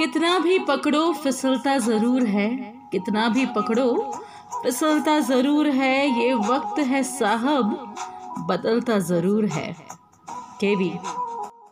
कितना भी पकड़ो, फिसलता ज़रूर है। कितना भी पकड़ो, फिसलता ज़रूर है। ये वक्त है साहब, बदलता ज़रूर है। केवी